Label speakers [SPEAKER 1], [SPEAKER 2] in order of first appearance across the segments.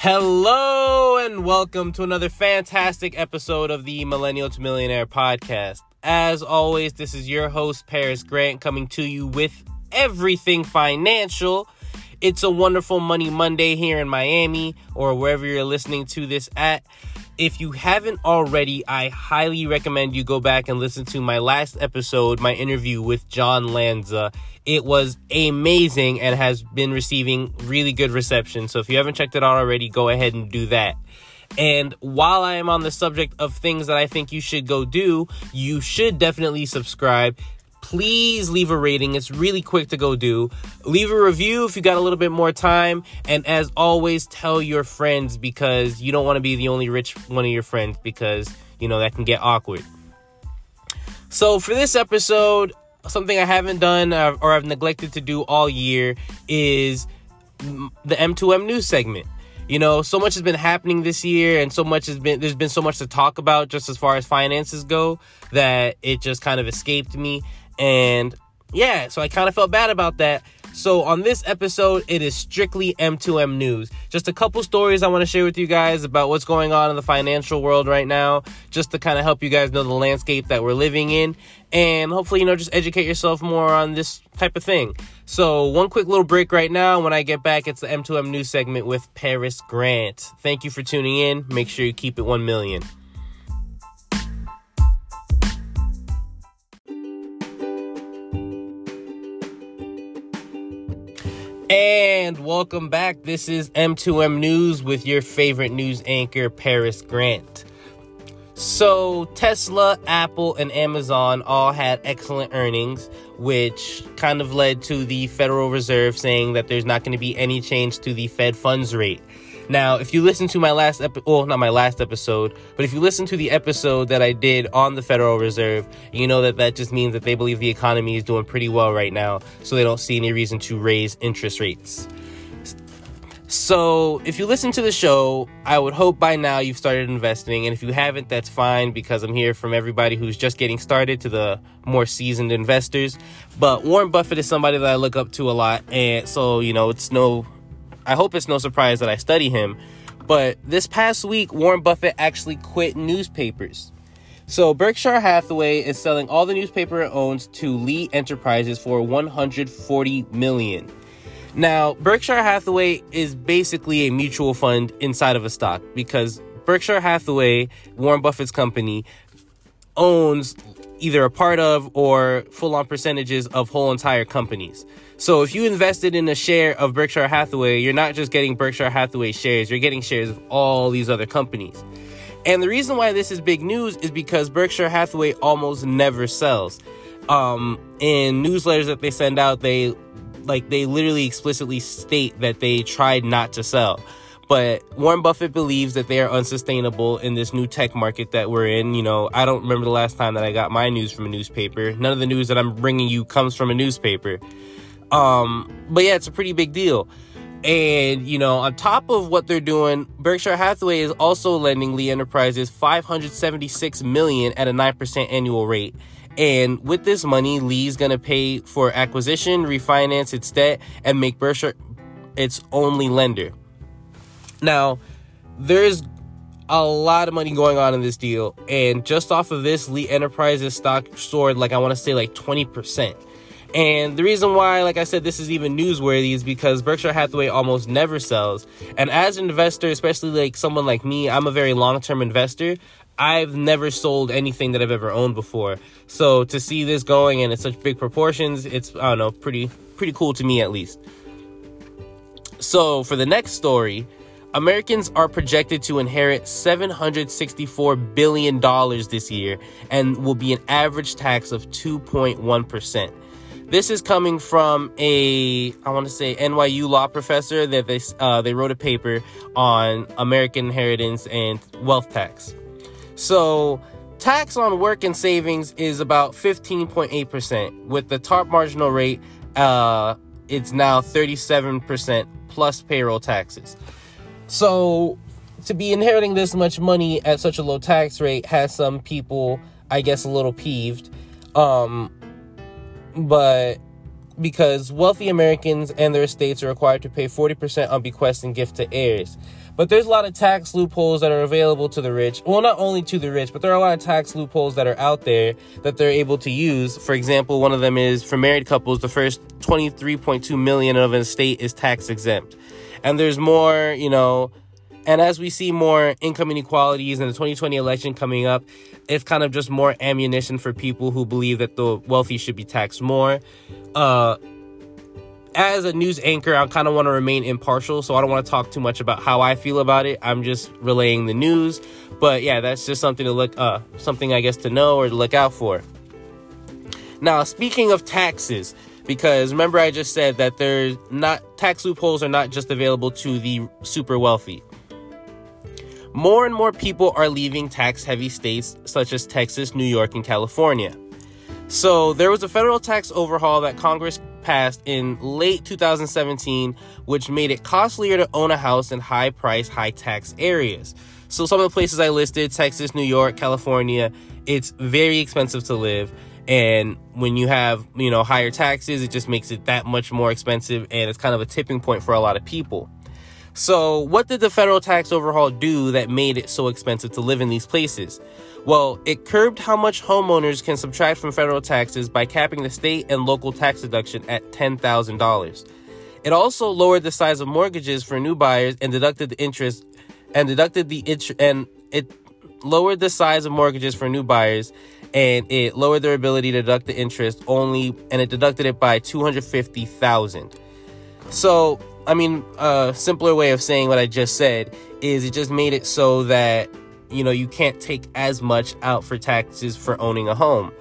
[SPEAKER 1] Hello and welcome to another fantastic episode of the Millennial to Millionaire podcast. As always, this is your host, Paris Grant, coming to you with everything financial. It's a wonderful Money Monday here in Miami or wherever you're listening to this at. If you haven't already, I highly recommend you go back and listen to my last episode, my interview with John Lanza. It was amazing and has been receiving really good reception. So if you haven't checked it out already, go ahead and do that. And while I am on the subject of things that I think you should go do, you should definitely subscribe please leave a rating. It's really quick to go do. Leave a review if you got a little bit more time. And as always, tell your friends because you don't want to be the only rich one of your friends because, you know, that can get awkward. So for this episode, something I haven't done uh, or I've neglected to do all year is the M2M news segment. You know, so much has been happening this year and so much has been there's been so much to talk about just as far as finances go that it just kind of escaped me and yeah, so I kind of felt bad about that. So on this episode, it is strictly M2M news. Just a couple stories I want to share with you guys about what's going on in the financial world right now, just to kind of help you guys know the landscape that we're living in, and hopefully, you know, just educate yourself more on this type of thing. So one quick little break right now. When I get back, it's the M2M news segment with Paris Grant. Thank you for tuning in. Make sure you keep it 1 million. And welcome back. This is M2M News with your favorite news anchor, Paris Grant. So, Tesla, Apple, and Amazon all had excellent earnings, which kind of led to the Federal Reserve saying that there's not going to be any change to the Fed funds rate. Now, if you listen to my last episode, well, not my last episode, but if you listen to the episode that I did on the Federal Reserve, you know that that just means that they believe the economy is doing pretty well right now, so they don't see any reason to raise interest rates. So, if you listen to the show, I would hope by now you've started investing. And if you haven't, that's fine because I'm here from everybody who's just getting started to the more seasoned investors. But Warren Buffett is somebody that I look up to a lot. And so, you know, it's no I hope it's no surprise that I study him. But this past week, Warren Buffett actually quit newspapers. So Berkshire Hathaway is selling all the newspaper it owns to Lee Enterprises for 140 million. Now, Berkshire Hathaway is basically a mutual fund inside of a stock because Berkshire Hathaway, Warren Buffett's company, owns either a part of or full on percentages of whole entire companies. So if you invested in a share of Berkshire Hathaway, you're not just getting Berkshire Hathaway shares, you're getting shares of all these other companies. And the reason why this is big news is because Berkshire Hathaway almost never sells. Um, in newsletters that they send out, they like they literally explicitly state that they tried not to sell. But Warren Buffett believes that they are unsustainable in this new tech market that we're in. You know, I don't remember the last time that I got my news from a newspaper. None of the news that I'm bringing you comes from a newspaper. Um, but yeah, it's a pretty big deal. And, you know, on top of what they're doing, Berkshire Hathaway is also lending Lee Enterprises 576 million at a 9% annual rate. And with this money, Lee's going to pay for acquisition, refinance its debt, and make Berkshire its only lender. Now, there's a lot of money going on in this deal. And just off of this, Lee Enterprises stock soared like I want to say like 20%. And the reason why, like I said, this is even newsworthy is because Berkshire Hathaway almost never sells. And as an investor, especially like someone like me, I'm a very long term investor. I've never sold anything that I've ever owned before. So to see this going and in such big proportions, it's I don't know, pretty pretty cool to me at least. So for the next story, Americans are projected to inherit $764 billion this year and will be an average tax of 2.1%. This is coming from a, I want to say, NYU law professor that they uh, they wrote a paper on American inheritance and wealth tax. So, tax on work and savings is about 15.8%. With the top marginal rate, uh, it's now 37% plus payroll taxes. So, to be inheriting this much money at such a low tax rate has some people, I guess, a little peeved. Um, but because wealthy Americans and their estates are required to pay 40% on bequests and gift to heirs. But there's a lot of tax loopholes that are available to the rich. Well, not only to the rich, but there are a lot of tax loopholes that are out there that they're able to use. For example, one of them is for married couples, the first 23.2 million of an estate is tax exempt. And there's more, you know, and as we see more income inequalities in the 2020 election coming up, it's kind of just more ammunition for people who believe that the wealthy should be taxed more. Uh, as a news anchor, I kind of want to remain impartial, so I don't want to talk too much about how I feel about it. I'm just relaying the news, but yeah, that's just something to look, uh, something I guess to know or to look out for. Now, speaking of taxes, because remember I just said that there's not tax loopholes are not just available to the super wealthy. More and more people are leaving tax heavy states such as Texas, New York, and California. So, there was a federal tax overhaul that Congress passed in late 2017, which made it costlier to own a house in high price, high tax areas. So, some of the places I listed Texas, New York, California it's very expensive to live. And when you have, you know, higher taxes, it just makes it that much more expensive. And it's kind of a tipping point for a lot of people. So, what did the federal tax overhaul do that made it so expensive to live in these places? Well, it curbed how much homeowners can subtract from federal taxes by capping the state and local tax deduction at $10,000. It also lowered the size of mortgages for new buyers and deducted the interest and deducted the int- and it lowered the size of mortgages for new buyers and it lowered their ability to deduct the interest only and it deducted it by 250,000. So, I mean, a simpler way of saying what I just said is it just made it so that, you know, you can't take as much out for taxes for owning a home.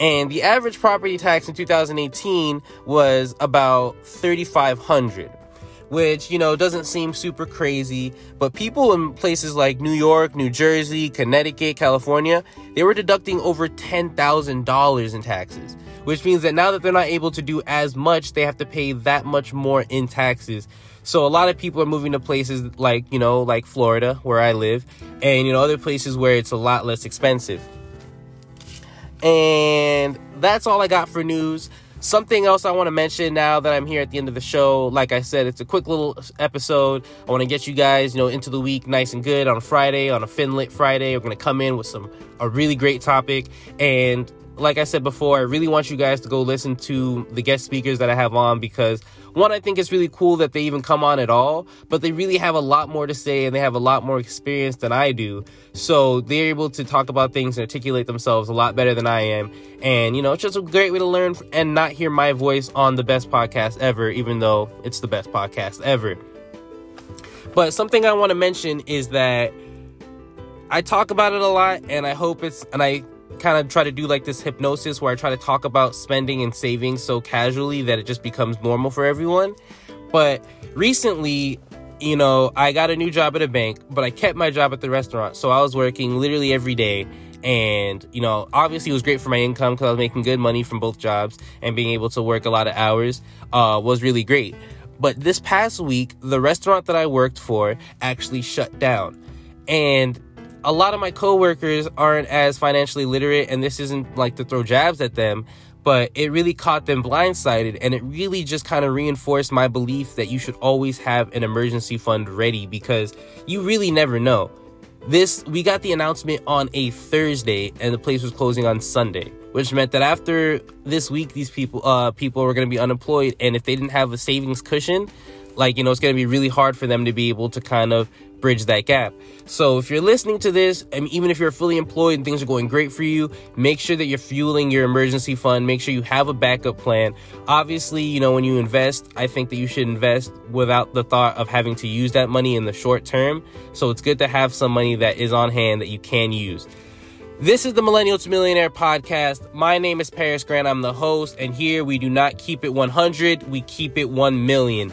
[SPEAKER 1] And the average property tax in 2018 was about 3500 which, you know, doesn't seem super crazy, but people in places like New York, New Jersey, Connecticut, California, they were deducting over $10,000 in taxes which means that now that they're not able to do as much, they have to pay that much more in taxes. So a lot of people are moving to places like, you know, like Florida, where I live, and, you know, other places where it's a lot less expensive. And that's all I got for news. Something else I want to mention now that I'm here at the end of the show. Like I said, it's a quick little episode. I want to get you guys, you know, into the week nice and good on Friday, on a Finlit Friday. We're going to come in with some a really great topic and like I said before, I really want you guys to go listen to the guest speakers that I have on because one, I think it's really cool that they even come on at all, but they really have a lot more to say and they have a lot more experience than I do. So they're able to talk about things and articulate themselves a lot better than I am. And, you know, it's just a great way to learn and not hear my voice on the best podcast ever, even though it's the best podcast ever. But something I want to mention is that I talk about it a lot and I hope it's, and I kind of try to do like this hypnosis where I try to talk about spending and saving so casually that it just becomes normal for everyone. But recently, you know, I got a new job at a bank, but I kept my job at the restaurant. So I was working literally every day. And, you know, obviously it was great for my income because I was making good money from both jobs and being able to work a lot of hours uh, was really great. But this past week, the restaurant that I worked for actually shut down. And a lot of my coworkers aren't as financially literate, and this isn't like to throw jabs at them, but it really caught them blindsided, and it really just kind of reinforced my belief that you should always have an emergency fund ready because you really never know. This we got the announcement on a Thursday, and the place was closing on Sunday, which meant that after this week, these people uh people were going to be unemployed, and if they didn't have a savings cushion, like you know, it's going to be really hard for them to be able to kind of bridge that gap. So if you're listening to this, and even if you're fully employed and things are going great for you, make sure that you're fueling your emergency fund. Make sure you have a backup plan. Obviously, you know, when you invest, I think that you should invest without the thought of having to use that money in the short term. So it's good to have some money that is on hand that you can use. This is the Millennial to Millionaire podcast. My name is Paris Grant. I'm the host, and here we do not keep it 100, we keep it 1 million.